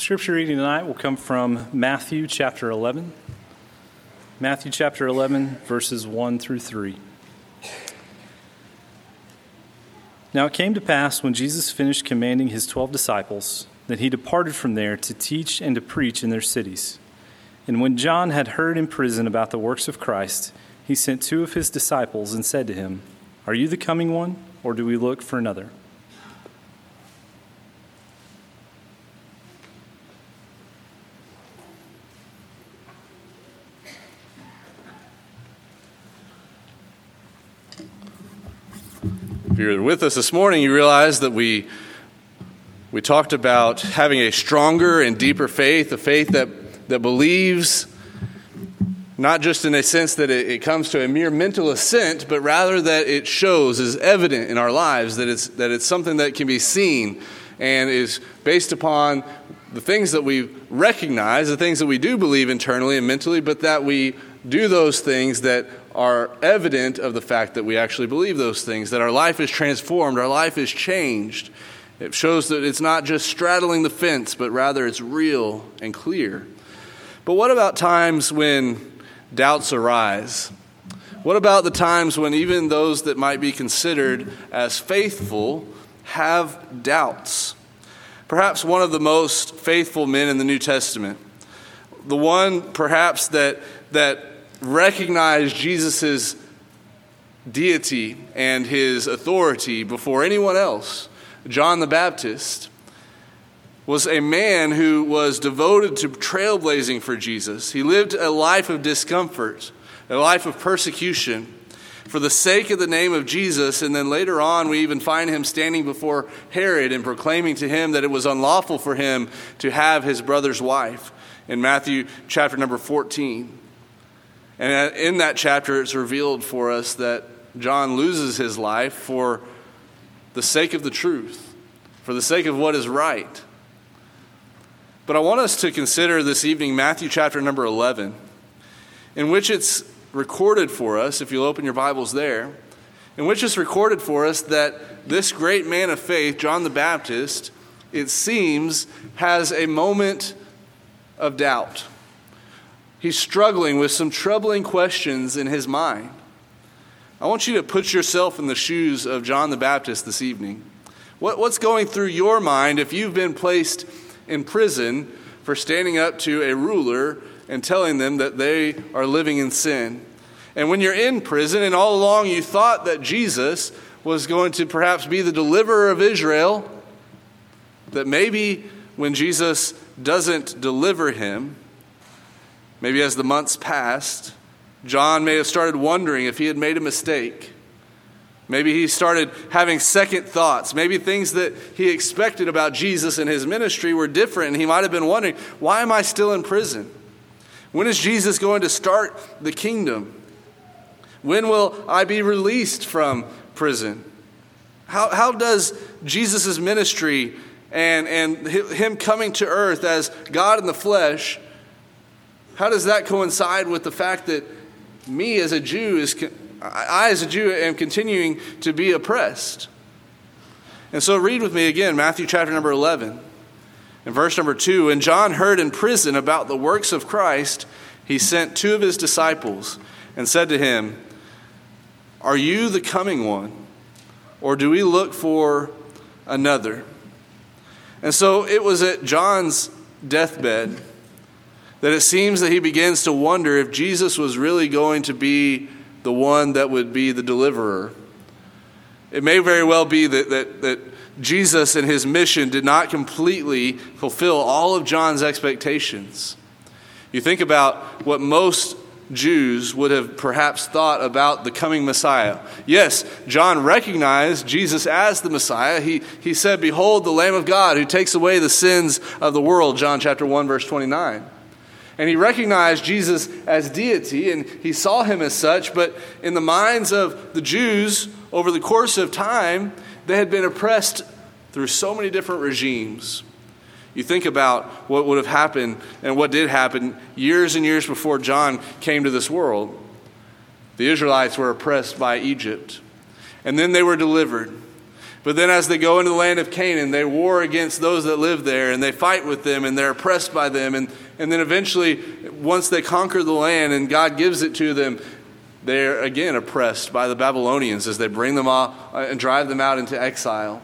Scripture reading tonight will come from Matthew chapter 11. Matthew chapter 11, verses 1 through 3. Now it came to pass when Jesus finished commanding his twelve disciples that he departed from there to teach and to preach in their cities. And when John had heard in prison about the works of Christ, he sent two of his disciples and said to him, Are you the coming one, or do we look for another? You're with us this morning, you realize that we, we talked about having a stronger and deeper faith, a faith that, that believes not just in a sense that it, it comes to a mere mental assent, but rather that it shows, is evident in our lives, that it's, that it's something that can be seen and is based upon the things that we recognize, the things that we do believe internally and mentally, but that we do those things that are evident of the fact that we actually believe those things, that our life is transformed, our life is changed. It shows that it's not just straddling the fence, but rather it's real and clear. But what about times when doubts arise? What about the times when even those that might be considered as faithful have doubts? Perhaps one of the most faithful men in the New Testament, the one perhaps that, that recognize Jesus' deity and his authority before anyone else, John the Baptist, was a man who was devoted to trailblazing for Jesus. He lived a life of discomfort, a life of persecution for the sake of the name of Jesus. And then later on, we even find him standing before Herod and proclaiming to him that it was unlawful for him to have his brother's wife in Matthew chapter number 14. And in that chapter, it's revealed for us that John loses his life for the sake of the truth, for the sake of what is right. But I want us to consider this evening Matthew chapter number 11, in which it's recorded for us, if you'll open your Bibles there, in which it's recorded for us that this great man of faith, John the Baptist, it seems, has a moment of doubt. He's struggling with some troubling questions in his mind. I want you to put yourself in the shoes of John the Baptist this evening. What, what's going through your mind if you've been placed in prison for standing up to a ruler and telling them that they are living in sin? And when you're in prison and all along you thought that Jesus was going to perhaps be the deliverer of Israel, that maybe when Jesus doesn't deliver him, Maybe as the months passed, John may have started wondering if he had made a mistake. Maybe he started having second thoughts. Maybe things that he expected about Jesus and his ministry were different, he might have been wondering, why am I still in prison? When is Jesus going to start the kingdom? When will I be released from prison? How, how does Jesus' ministry and, and him coming to earth as God in the flesh how does that coincide with the fact that me as a Jew is I as a Jew am continuing to be oppressed? And so read with me again Matthew chapter number 11 and verse number 2 and John heard in prison about the works of Christ he sent two of his disciples and said to him Are you the coming one or do we look for another? And so it was at John's deathbed that it seems that he begins to wonder if Jesus was really going to be the one that would be the deliverer. It may very well be that, that, that Jesus and his mission did not completely fulfill all of John's expectations. You think about what most Jews would have perhaps thought about the coming Messiah. Yes, John recognized Jesus as the Messiah. He, he said, Behold, the Lamb of God who takes away the sins of the world, John chapter 1, verse 29 and he recognized Jesus as deity and he saw him as such, but in the minds of the Jews over the course of time, they had been oppressed through so many different regimes. You think about what would have happened and what did happen years and years before John came to this world. The Israelites were oppressed by Egypt, and then they were delivered. But then, as they go into the land of Canaan, they war against those that live there and they fight with them and they're oppressed by them. And, and then eventually, once they conquer the land and God gives it to them, they're again oppressed by the Babylonians as they bring them off uh, and drive them out into exile.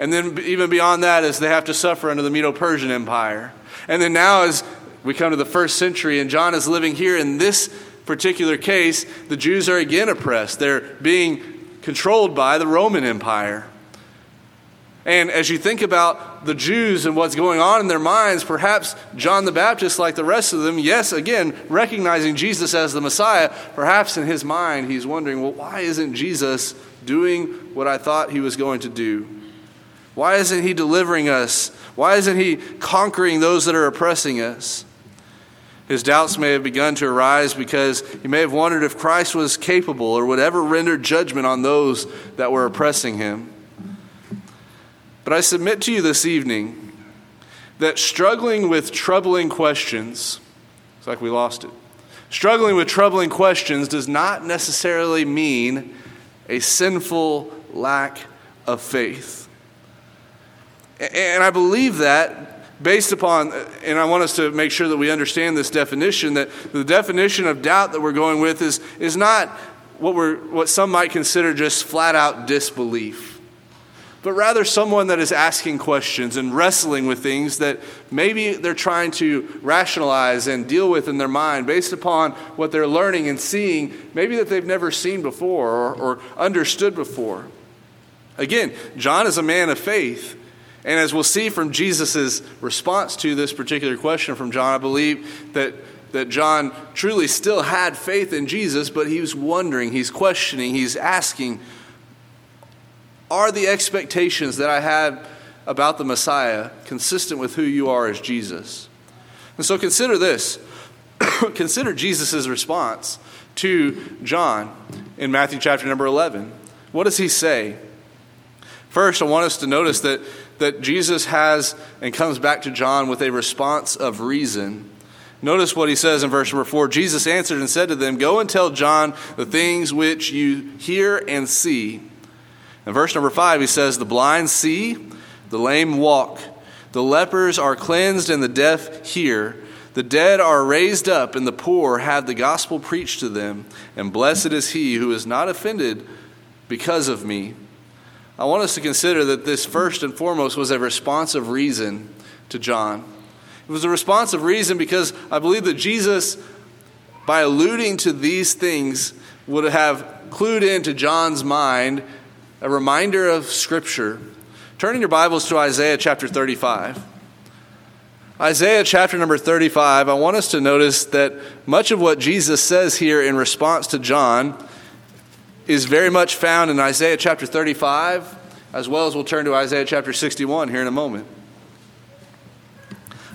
And then, even beyond that, as they have to suffer under the Medo Persian Empire. And then now, as we come to the first century, and John is living here in this particular case, the Jews are again oppressed. They're being controlled by the Roman Empire. And as you think about the Jews and what's going on in their minds, perhaps John the Baptist, like the rest of them, yes, again, recognizing Jesus as the Messiah, perhaps in his mind he's wondering, well, why isn't Jesus doing what I thought he was going to do? Why isn't he delivering us? Why isn't he conquering those that are oppressing us? His doubts may have begun to arise because he may have wondered if Christ was capable or would ever render judgment on those that were oppressing him. But I submit to you this evening that struggling with troubling questions, it's like we lost it. Struggling with troubling questions does not necessarily mean a sinful lack of faith. And I believe that based upon, and I want us to make sure that we understand this definition, that the definition of doubt that we're going with is, is not what, we're, what some might consider just flat out disbelief but rather someone that is asking questions and wrestling with things that maybe they're trying to rationalize and deal with in their mind based upon what they're learning and seeing, maybe that they've never seen before or, or understood before. Again, John is a man of faith. And as we'll see from Jesus' response to this particular question from John, I believe that, that John truly still had faith in Jesus, but he was wondering, he's questioning, he's asking, are the expectations that I had about the Messiah consistent with who you are as Jesus? And so consider this. consider Jesus' response to John in Matthew chapter number 11. What does he say? First, I want us to notice that, that Jesus has and comes back to John with a response of reason. Notice what he says in verse number 4 Jesus answered and said to them, Go and tell John the things which you hear and see. In verse number five, he says, The blind see, the lame walk, the lepers are cleansed, and the deaf hear. The dead are raised up, and the poor have the gospel preached to them. And blessed is he who is not offended because of me. I want us to consider that this first and foremost was a response of reason to John. It was a response of reason because I believe that Jesus, by alluding to these things, would have clued into John's mind a reminder of Scripture. Turn in your Bibles to Isaiah chapter 35. Isaiah chapter number 35, I want us to notice that much of what Jesus says here in response to John is very much found in Isaiah chapter 35, as well as we'll turn to Isaiah chapter 61 here in a moment.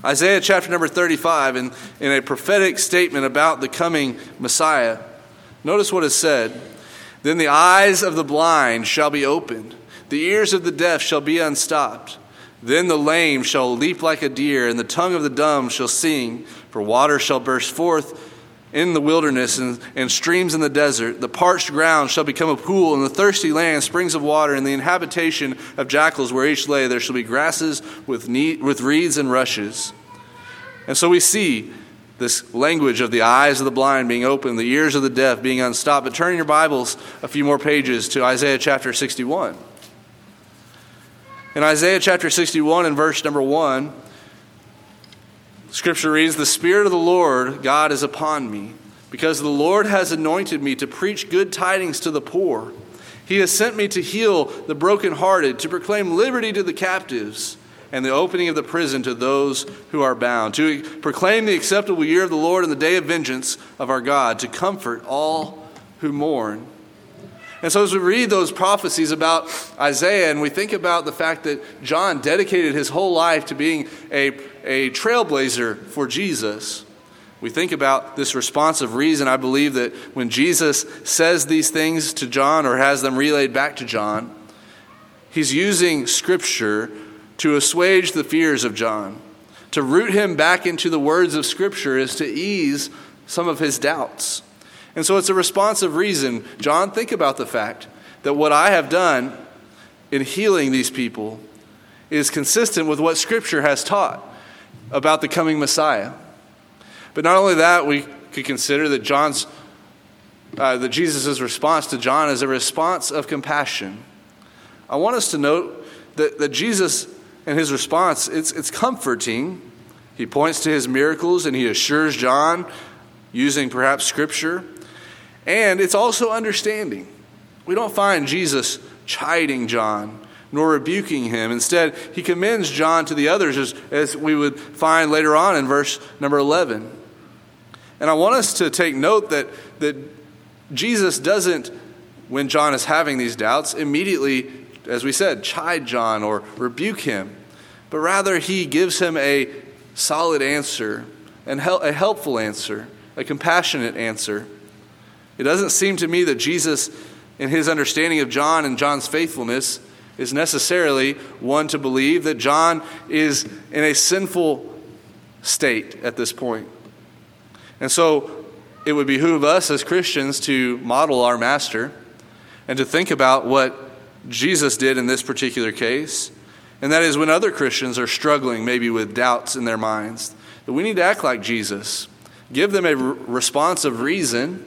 Isaiah chapter number 35, in, in a prophetic statement about the coming Messiah, notice what is said. Then the eyes of the blind shall be opened, the ears of the deaf shall be unstopped. Then the lame shall leap like a deer, and the tongue of the dumb shall sing, for water shall burst forth in the wilderness and, and, streams in the desert. The parched ground shall become a pool, and the thirsty land springs of water, and the inhabitation of jackals where each lay. There shall be grasses with, with reeds and rushes. And so we see this language of the eyes of the blind being opened, the ears of the deaf being unstopped. But turn your Bibles a few more pages to Isaiah chapter 61. In Isaiah chapter 61 and verse number 1, Scripture reads, The Spirit of the Lord God is upon me, because the Lord has anointed me to preach good tidings to the poor. He has sent me to heal the brokenhearted, to proclaim liberty to the captives and the opening of the prison to those who are bound, to proclaim the acceptable year of the Lord and the day of vengeance of our God, to comfort all who mourn. And so, as we read those prophecies about Isaiah and we think about the fact that John dedicated his whole life to being a, a trailblazer for Jesus, we think about this responsive reason. I believe that when Jesus says these things to John or has them relayed back to John, he's using Scripture to assuage the fears of John. To root him back into the words of Scripture is to ease some of his doubts. And so it's a responsive reason. John, think about the fact that what I have done in healing these people is consistent with what Scripture has taught about the coming Messiah. But not only that, we could consider that John's uh, that Jesus' response to John is a response of compassion. I want us to note that, that Jesus and his response, it's, it's comforting. He points to his miracles and he assures John using perhaps scripture. And it's also understanding. We don't find Jesus chiding John nor rebuking him. Instead, he commends John to the others, as, as we would find later on in verse number 11. And I want us to take note that, that Jesus doesn't, when John is having these doubts, immediately, as we said, chide John or rebuke him, but rather he gives him a solid answer and a helpful answer, a compassionate answer. It doesn't seem to me that Jesus, in his understanding of John and John's faithfulness, is necessarily one to believe that John is in a sinful state at this point. And so it would behoove us as Christians to model our master and to think about what Jesus did in this particular case. And that is when other Christians are struggling, maybe with doubts in their minds, that we need to act like Jesus. Give them a response of reason,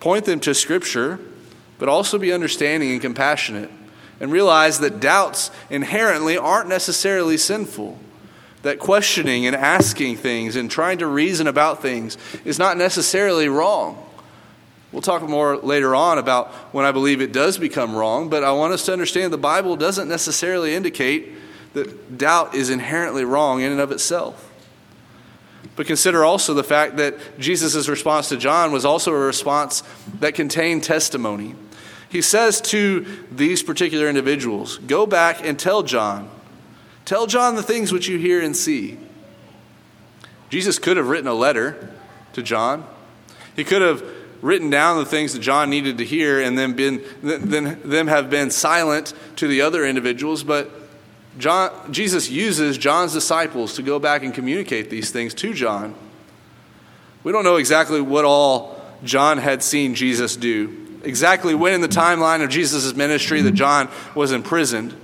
point them to Scripture, but also be understanding and compassionate and realize that doubts inherently aren't necessarily sinful. That questioning and asking things and trying to reason about things is not necessarily wrong. We'll talk more later on about when I believe it does become wrong, but I want us to understand the Bible doesn't necessarily indicate that doubt is inherently wrong in and of itself. But consider also the fact that Jesus' response to John was also a response that contained testimony he says to these particular individuals, Go back and tell John. Tell John the things which you hear and see. Jesus could have written a letter to John. He could have written down the things that John needed to hear and then been then them have been silent to the other individuals, but John, Jesus uses John's disciples to go back and communicate these things to John. We don't know exactly what all John had seen Jesus do exactly when in the timeline of Jesus' ministry that John was imprisoned.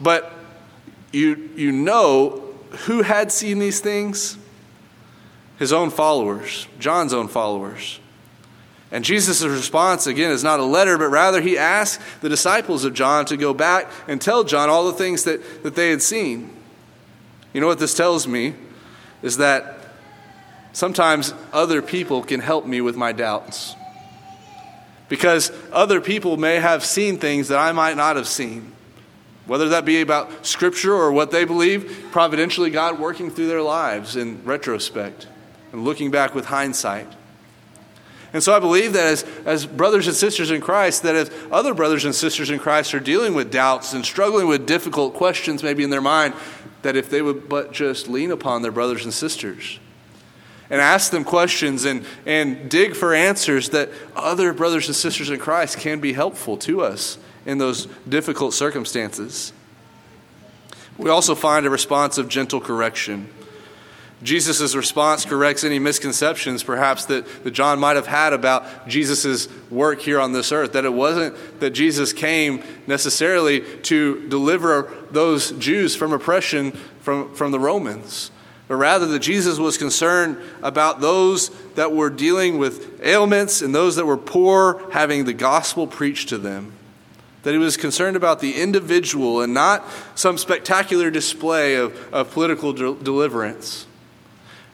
But you, you know who had seen these things? His own followers, John's own followers. And Jesus' response, again, is not a letter, but rather he asked the disciples of John to go back and tell John all the things that, that they had seen. You know what this tells me? Is that sometimes other people can help me with my doubts because other people may have seen things that I might not have seen. Whether that be about Scripture or what they believe, providentially, God working through their lives in retrospect and looking back with hindsight. And so I believe that as, as brothers and sisters in Christ, that if other brothers and sisters in Christ are dealing with doubts and struggling with difficult questions maybe in their mind, that if they would but just lean upon their brothers and sisters and ask them questions and, and dig for answers that other brothers and sisters in Christ can be helpful to us in those difficult circumstances. We also find a response of gentle correction. Jesus' response corrects any misconceptions, perhaps, that, that John might have had about Jesus' work here on this earth. That it wasn't that Jesus came necessarily to deliver those Jews from oppression from, from the Romans but rather that Jesus was concerned about those that were dealing with ailments and those that were poor having the gospel preached to them. That he was concerned about the individual and not some spectacular display of, of political de- deliverance.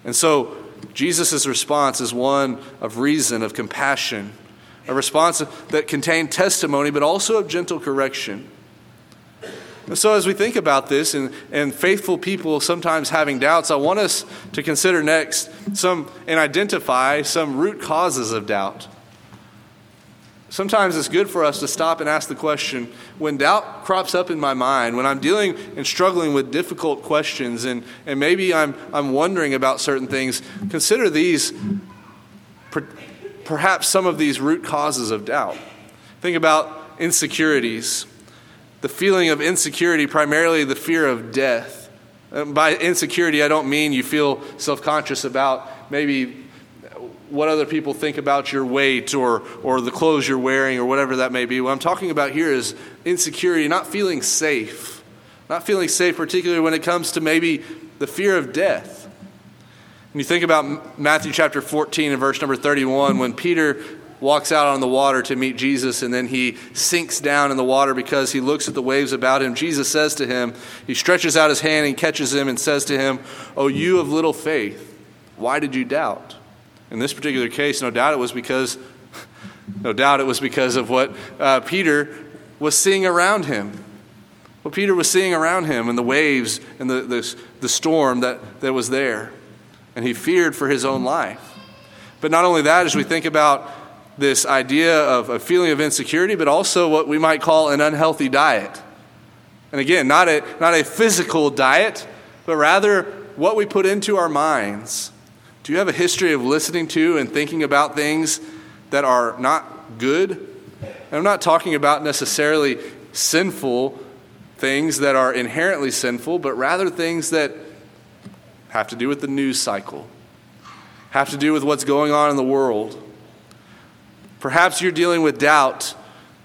And so Jesus' response is one of reason, of compassion, a response that contained testimony, but also of gentle correction. And so, as we think about this and, and faithful people sometimes having doubts, I want us to consider next some and identify some root causes of doubt. Sometimes it's good for us to stop and ask the question when doubt crops up in my mind, when I'm dealing and struggling with difficult questions, and, and maybe I'm, I'm wondering about certain things, consider these, per, perhaps some of these root causes of doubt. Think about insecurities the feeling of insecurity, primarily the fear of death. And by insecurity, I don't mean you feel self conscious about maybe what other people think about your weight or, or the clothes you're wearing or whatever that may be. What I'm talking about here is insecurity, not feeling safe. Not feeling safe, particularly when it comes to maybe the fear of death. When you think about Matthew chapter 14 and verse number 31, when Peter walks out on the water to meet Jesus and then he sinks down in the water because he looks at the waves about him. Jesus says to him, he stretches out his hand and catches him and says to him, Oh, you of little faith, why did you doubt? In this particular case, no doubt it was because, no doubt it was because of what uh, Peter was seeing around him. What Peter was seeing around him and the waves and the, the, the storm that, that was there. And he feared for his own life. But not only that, as we think about this idea of a feeling of insecurity, but also what we might call an unhealthy diet. And again, not a, not a physical diet, but rather what we put into our minds. Do you have a history of listening to and thinking about things that are not good? And I'm not talking about necessarily sinful things that are inherently sinful, but rather things that have to do with the news cycle, have to do with what's going on in the world. Perhaps you're dealing with doubt,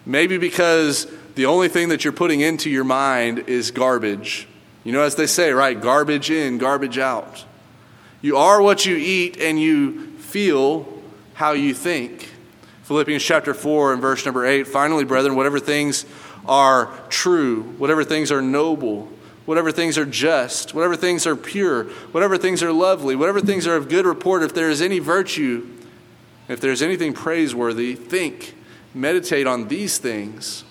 maybe because the only thing that you're putting into your mind is garbage. You know, as they say, right? Garbage in, garbage out. You are what you eat, and you feel how you think. Philippians chapter 4 and verse number 8 finally, brethren, whatever things are true, whatever things are noble, whatever things are just, whatever things are pure, whatever things are lovely, whatever things are of good report, if there is any virtue, if there's anything praiseworthy, think, meditate on these things.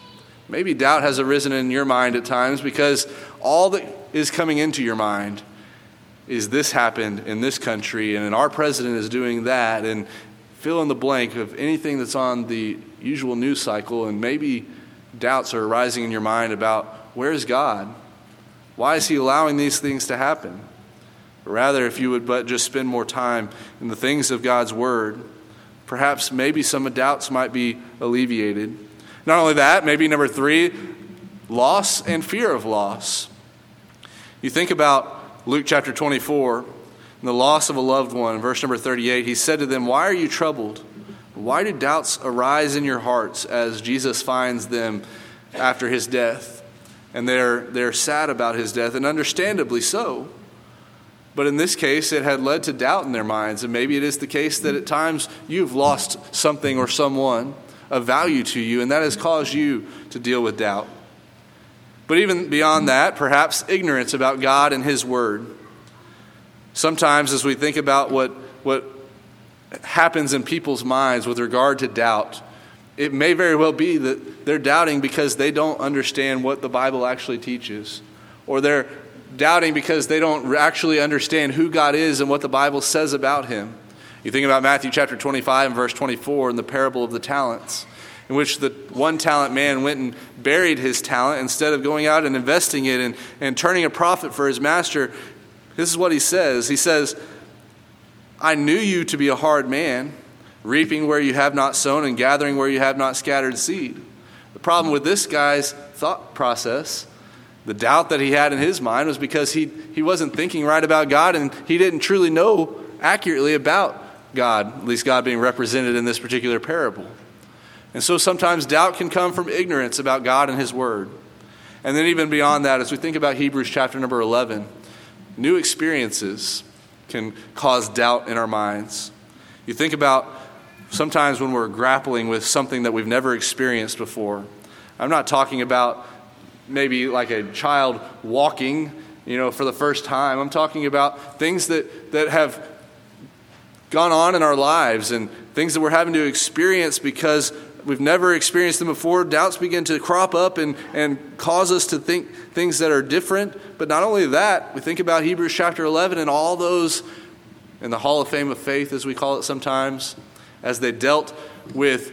Maybe doubt has arisen in your mind at times because all that is coming into your mind is this happened in this country and our president is doing that and fill in the blank of anything that's on the usual news cycle and maybe doubts are arising in your mind about where's God? Why is he allowing these things to happen? Rather, if you would but just spend more time in the things of God's word, perhaps maybe some doubts might be alleviated. Not only that, maybe number three, loss and fear of loss. You think about Luke chapter 24, and the loss of a loved one, verse number 38, he said to them, Why are you troubled? Why do doubts arise in your hearts as Jesus finds them after his death? And they're, they're sad about his death, and understandably so. But in this case, it had led to doubt in their minds. And maybe it is the case that at times you've lost something or someone of value to you, and that has caused you to deal with doubt. But even beyond that, perhaps ignorance about God and His Word. Sometimes, as we think about what, what happens in people's minds with regard to doubt, it may very well be that they're doubting because they don't understand what the Bible actually teaches, or they're doubting because they don't actually understand who God is and what the Bible says about Him. You think about Matthew chapter 25 and verse 24 and the parable of the talents in which the one talent man went and buried his talent instead of going out and investing it and, and turning a profit for his master. This is what he says He says, I knew you to be a hard man, reaping where you have not sown and gathering where you have not scattered seed. The problem with this guy's thought process, the doubt that he had in his mind, was because he, he wasn't thinking right about God and he didn't truly know accurately about God, at least God being represented in this particular parable. And so sometimes doubt can come from ignorance about God and His Word. And then, even beyond that, as we think about Hebrews chapter number 11, new experiences can cause doubt in our minds. You think about sometimes when we're grappling with something that we've never experienced before. I'm not talking about maybe like a child walking, you know, for the first time. I'm talking about things that, that have gone on in our lives and things that we're having to experience because we've never experienced them before. Doubts begin to crop up and, and cause us to think things that are different. But not only that, we think about Hebrews chapter 11 and all those in the Hall of Fame of Faith, as we call it sometimes, as they dealt with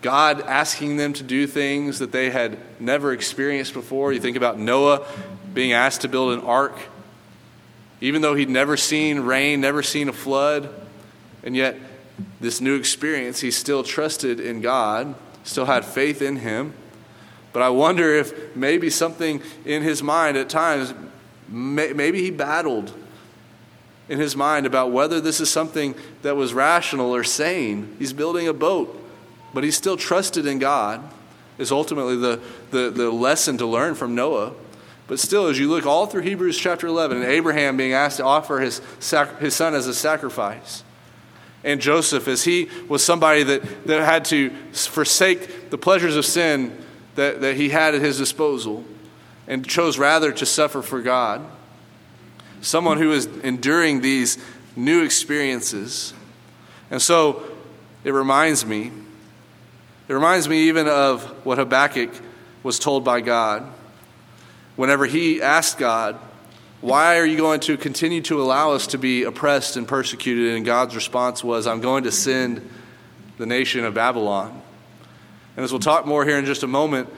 God asking them to do things that they had never experienced before. You think about Noah being asked to build an ark, even though he'd never seen rain, never seen a flood, and yet this new experience, he still trusted in God, still had faith in him. But I wonder if maybe something in his mind at times, maybe he battled in his mind about whether this is something that was rational or sane. He's building a boat, but he still trusted in God, is ultimately the, the, the lesson to learn from Noah. But still, as you look all through Hebrews chapter 11, and Abraham being asked to offer his, his son as a sacrifice, and Joseph, as he was somebody that, that had to forsake the pleasures of sin that, that he had at his disposal and chose rather to suffer for God. Someone who is enduring these new experiences. And so it reminds me, it reminds me even of what Habakkuk was told by God. Whenever he asked God, Why are you going to continue to allow us to be oppressed and persecuted? And God's response was, I'm going to send the nation of Babylon. And as we'll talk more here in just a moment,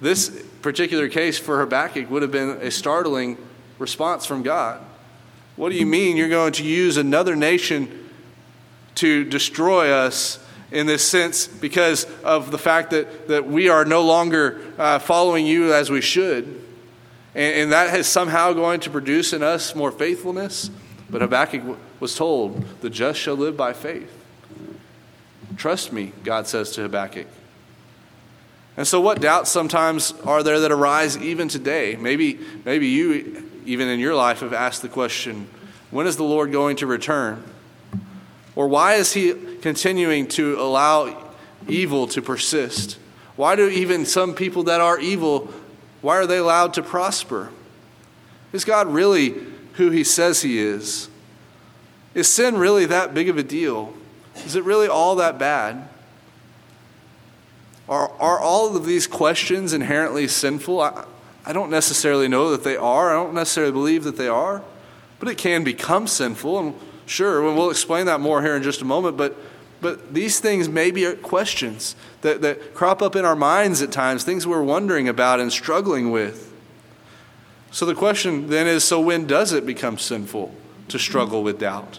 this particular case for Habakkuk would have been a startling response from God. What do you mean you're going to use another nation to destroy us in this sense because of the fact that, that we are no longer uh, following you as we should? And, and that is somehow going to produce in us more faithfulness. But Habakkuk was told, the just shall live by faith. Trust me, God says to Habakkuk. And so, what doubts sometimes are there that arise even today? Maybe, maybe you, even in your life, have asked the question when is the Lord going to return? Or why is He continuing to allow evil to persist? Why do even some people that are evil, why are they allowed to prosper? Is God really who He says He is? Is sin really that big of a deal? Is it really all that bad? Are, are all of these questions inherently sinful? I, I don't necessarily know that they are. I don't necessarily believe that they are. But it can become sinful. And sure, we'll explain that more here in just a moment. But, but these things may be questions that, that crop up in our minds at times, things we're wondering about and struggling with. So the question then is so when does it become sinful to struggle with doubt?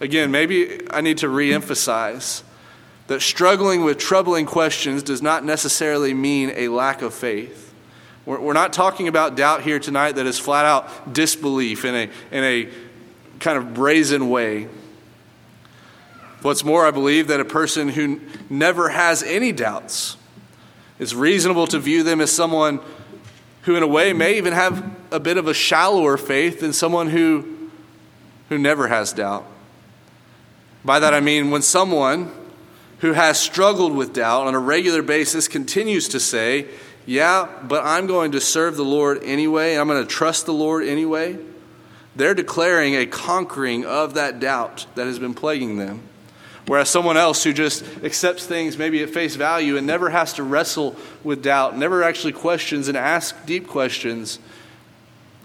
Again, maybe I need to re emphasize that struggling with troubling questions does not necessarily mean a lack of faith. We're, not talking about doubt here tonight that is flat out disbelief in a, in a kind of brazen way. What's more, I believe that a person who never has any doubts, it's reasonable to view them as someone who, in a way, may even have a bit of a shallower faith than someone who, who never has doubt. By that I mean when someone who has struggled with doubt on a regular basis continues to say, Yeah, but I'm going to serve the Lord anyway, I'm going to trust the Lord anyway, they're declaring a conquering of that doubt that has been plaguing them. Whereas someone else who just accepts things maybe at face value and never has to wrestle with doubt, never actually questions and asks deep questions,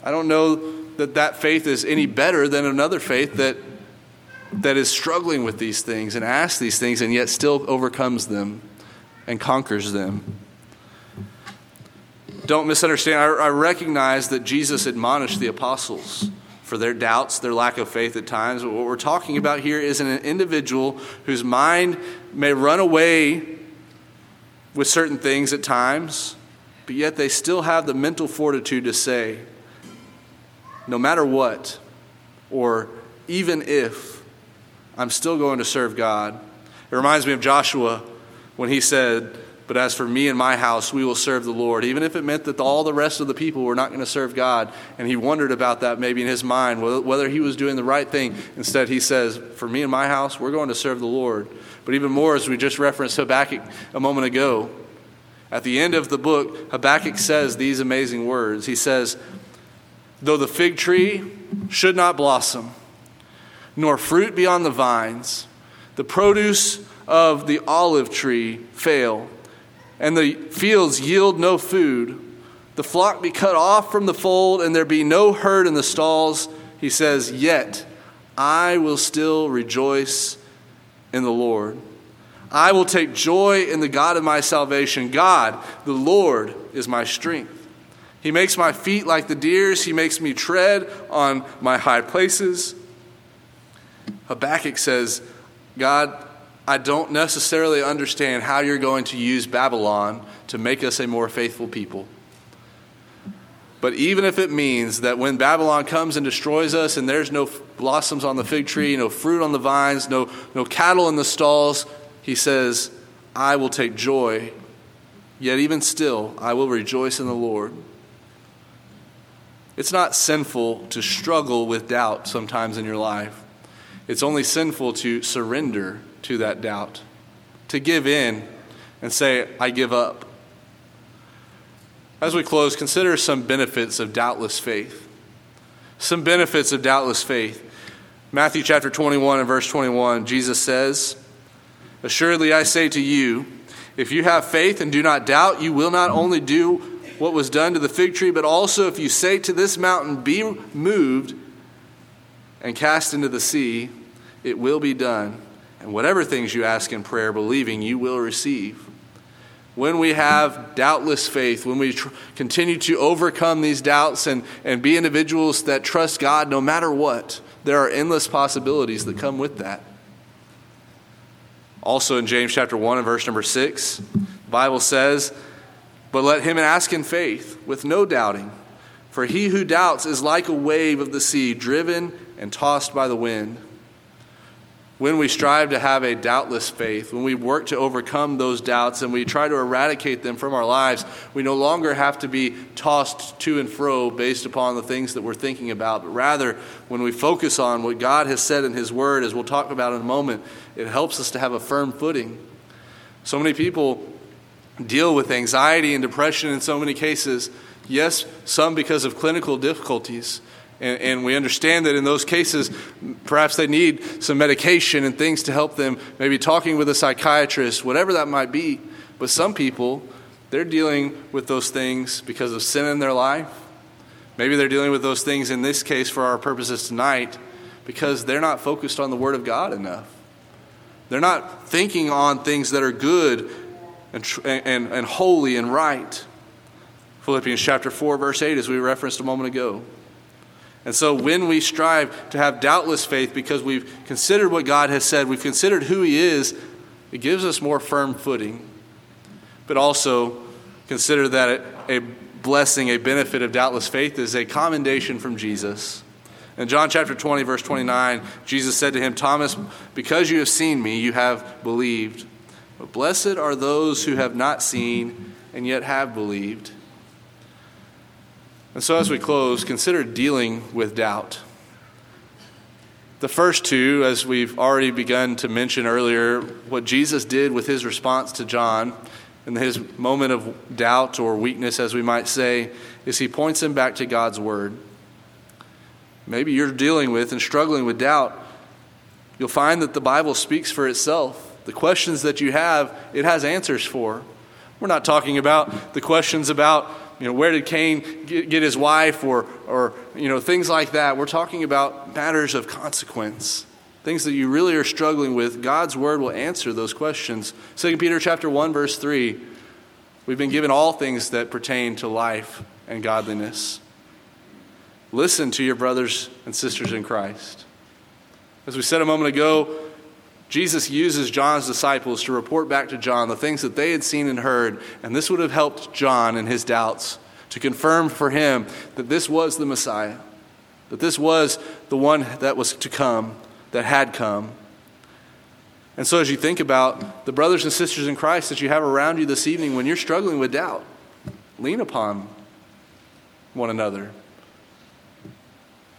I don't know that that faith is any better than another faith that that is struggling with these things and asks these things and yet still overcomes them and conquers them. Don't misunderstand. I, I recognize that Jesus admonished the apostles for their doubts, their lack of faith at times. But what we're talking about here is an individual whose mind may run away with certain things at times, but yet they still have the mental fortitude to say, no matter what, or even if, I'm still going to serve God. It reminds me of Joshua when he said, But as for me and my house, we will serve the Lord, even if it meant that all the rest of the people were not going to serve God. And he wondered about that maybe in his mind, whether he was doing the right thing. Instead, he says, For me and my house, we're going to serve the Lord. But even more, as we just referenced Habakkuk a moment ago, at the end of the book, Habakkuk says these amazing words. He says, Though the fig tree should not blossom, nor fruit be on the vines. The produce of the olive tree fail, and the fields yield no food. The flock be cut off from the fold, and there be no herd in the stalls. He says, Yet I will still rejoice in the Lord. I will take joy in the God of my salvation. God, the Lord, is my strength. He makes my feet like the deer's, He makes me tread on my high places. Habakkuk says, God, I don't necessarily understand how you're going to use Babylon to make us a more faithful people. But even if it means that when Babylon comes and destroys us and there's no blossoms on the fig tree, no fruit on the vines, no, no cattle in the stalls, he says, I will take joy. Yet even still, I will rejoice in the Lord. It's not sinful to struggle with doubt sometimes in your life. It's only sinful to surrender to that doubt, to give in and say, I give up. As we close, consider some benefits of doubtless faith. Some benefits of doubtless faith. Matthew chapter 21 and verse 21, Jesus says, Assuredly I say to you, if you have faith and do not doubt, you will not only do what was done to the fig tree, but also if you say to this mountain, Be moved and cast into the sea, it will be done. And whatever things you ask in prayer, believing, you will receive. When we have doubtless faith, when we tr- continue to overcome these doubts and, and be individuals that trust God no matter what, there are endless possibilities that come with that. Also in James chapter 1 and verse number 6, the Bible says, But let him ask in faith, with no doubting. For he who doubts is like a wave of the sea, driven and tossed by the wind. When we strive to have a doubtless faith, when we work to overcome those doubts and we try to eradicate them from our lives, we no longer have to be tossed to and fro based upon the things that we're thinking about. But rather, when we focus on what God has said in His Word, as we'll talk about in a moment, it helps us to have a firm footing. So many people deal with anxiety and depression in so many cases. Yes, some because of clinical difficulties. And, and, we understand that in those cases, perhaps they need some medication and things to help them, maybe talking with a psychiatrist, whatever that might be. But some people, they're dealing with those things because of sin in their life. Maybe they're dealing with those things in this case for our purposes tonight because they're not focused on the Word of God enough. They're not thinking on things that are good and, and, and holy and right. Philippians chapter 4, verse 8, as we referenced a moment ago. And so when we strive to have doubtless faith because we've considered what God has said, we've considered who He is, it gives us more firm footing. But also consider that a blessing, a benefit of doubtless faith is a commendation from Jesus. In John chapter 20, verse 29, Jesus said to him, Thomas, because you have seen me, you have believed. But blessed are those who have not seen and yet have believed. And so, as we close, consider dealing with doubt. The first two, as we've already begun to mention earlier, what Jesus did with his response to John in his moment of doubt or weakness, as we might say, is he points him back to God's word. Maybe you're dealing with and struggling with doubt. You'll find that the Bible speaks for itself. The questions that you have, it has answers for. We're not talking about the questions about you know, where did Cain get, get his wife or, or, you know, things like that. We're talking about matters of consequence. Things that you really are struggling with, God's word will answer those questions. 2 Peter chapter 1 verse 3. We've been given all things that pertain to life and godliness. Listen to your brothers and sisters in Christ. As we said a moment ago, Jesus uses John's disciples to report back to John the things that they had seen and heard, and this would have helped John in his doubts to confirm for him that this was the Messiah, that this was the one that was to come, that had come. And so, as you think about the brothers and sisters in Christ that you have around you this evening, when you're struggling with doubt, lean upon one another.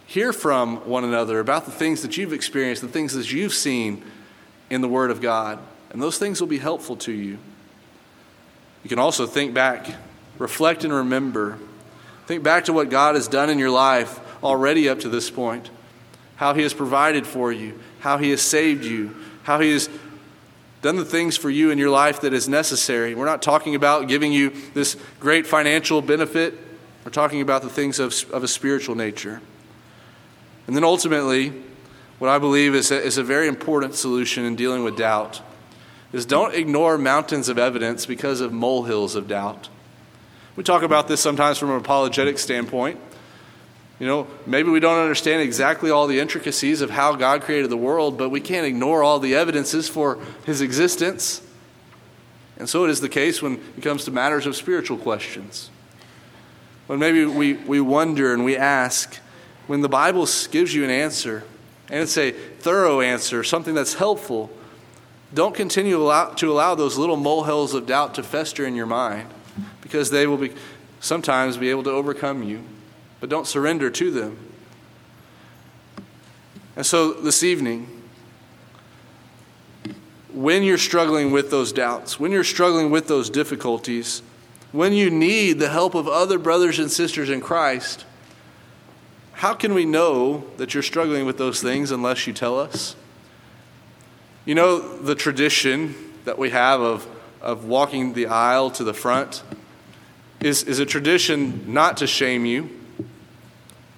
Hear from one another about the things that you've experienced, the things that you've seen in the Word of God, and those things will be helpful to you. You can also think back, reflect, and remember. Think back to what God has done in your life already up to this point, how He has provided for you, how He has saved you, how He has done the things for you in your life that is necessary. We're not talking about giving you this great financial benefit, we're talking about the things of, of a spiritual nature. And then ultimately, what I believe is a, is a very important solution in dealing with doubt is don't ignore mountains of evidence because of molehills of doubt. We talk about this sometimes from an apologetic standpoint. You know, maybe we don't understand exactly all the intricacies of how God created the world, but we can't ignore all the evidences for his existence. And so it is the case when it comes to matters of spiritual questions. when maybe we, we wonder and we ask, when the Bible gives you an answer, and it's a thorough answer, something that's helpful, don't continue to allow, those little molehills of doubt to fester in your mind because they will be, sometimes be able to overcome you. But don't surrender to them. And so this evening, when you're struggling with those doubts, when you're struggling with those difficulties, when you need the help of other brothers and sisters in Christ, how can we know that you're struggling with those things unless you tell us? You know, the tradition that we have of, of walking the aisle to the front is, is a tradition not to shame you,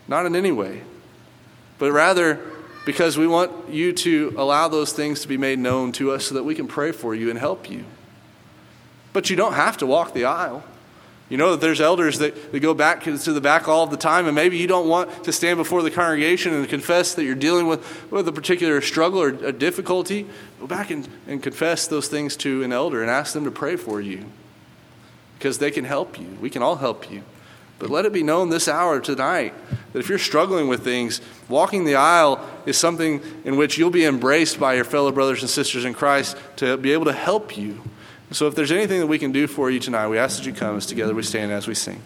not in any way, but rather because we want you to allow those things to be made known to us so that we can pray for you and help you. But you don't have to walk the aisle. You know that there's elders that, that go back to the back all the time, and maybe you don't want to stand before the congregation and confess that you're dealing with, with a particular struggle or a difficulty. Go back and, and confess those things to an elder and ask them to pray for you because they can help you. We can all help you. But let it be known this hour tonight that if you're struggling with things, walking the aisle is something in which you'll be embraced by your fellow brothers and sisters in Christ to be able to help you. So if there's anything that we can do for you tonight, we ask that you come as together we stand as we sing.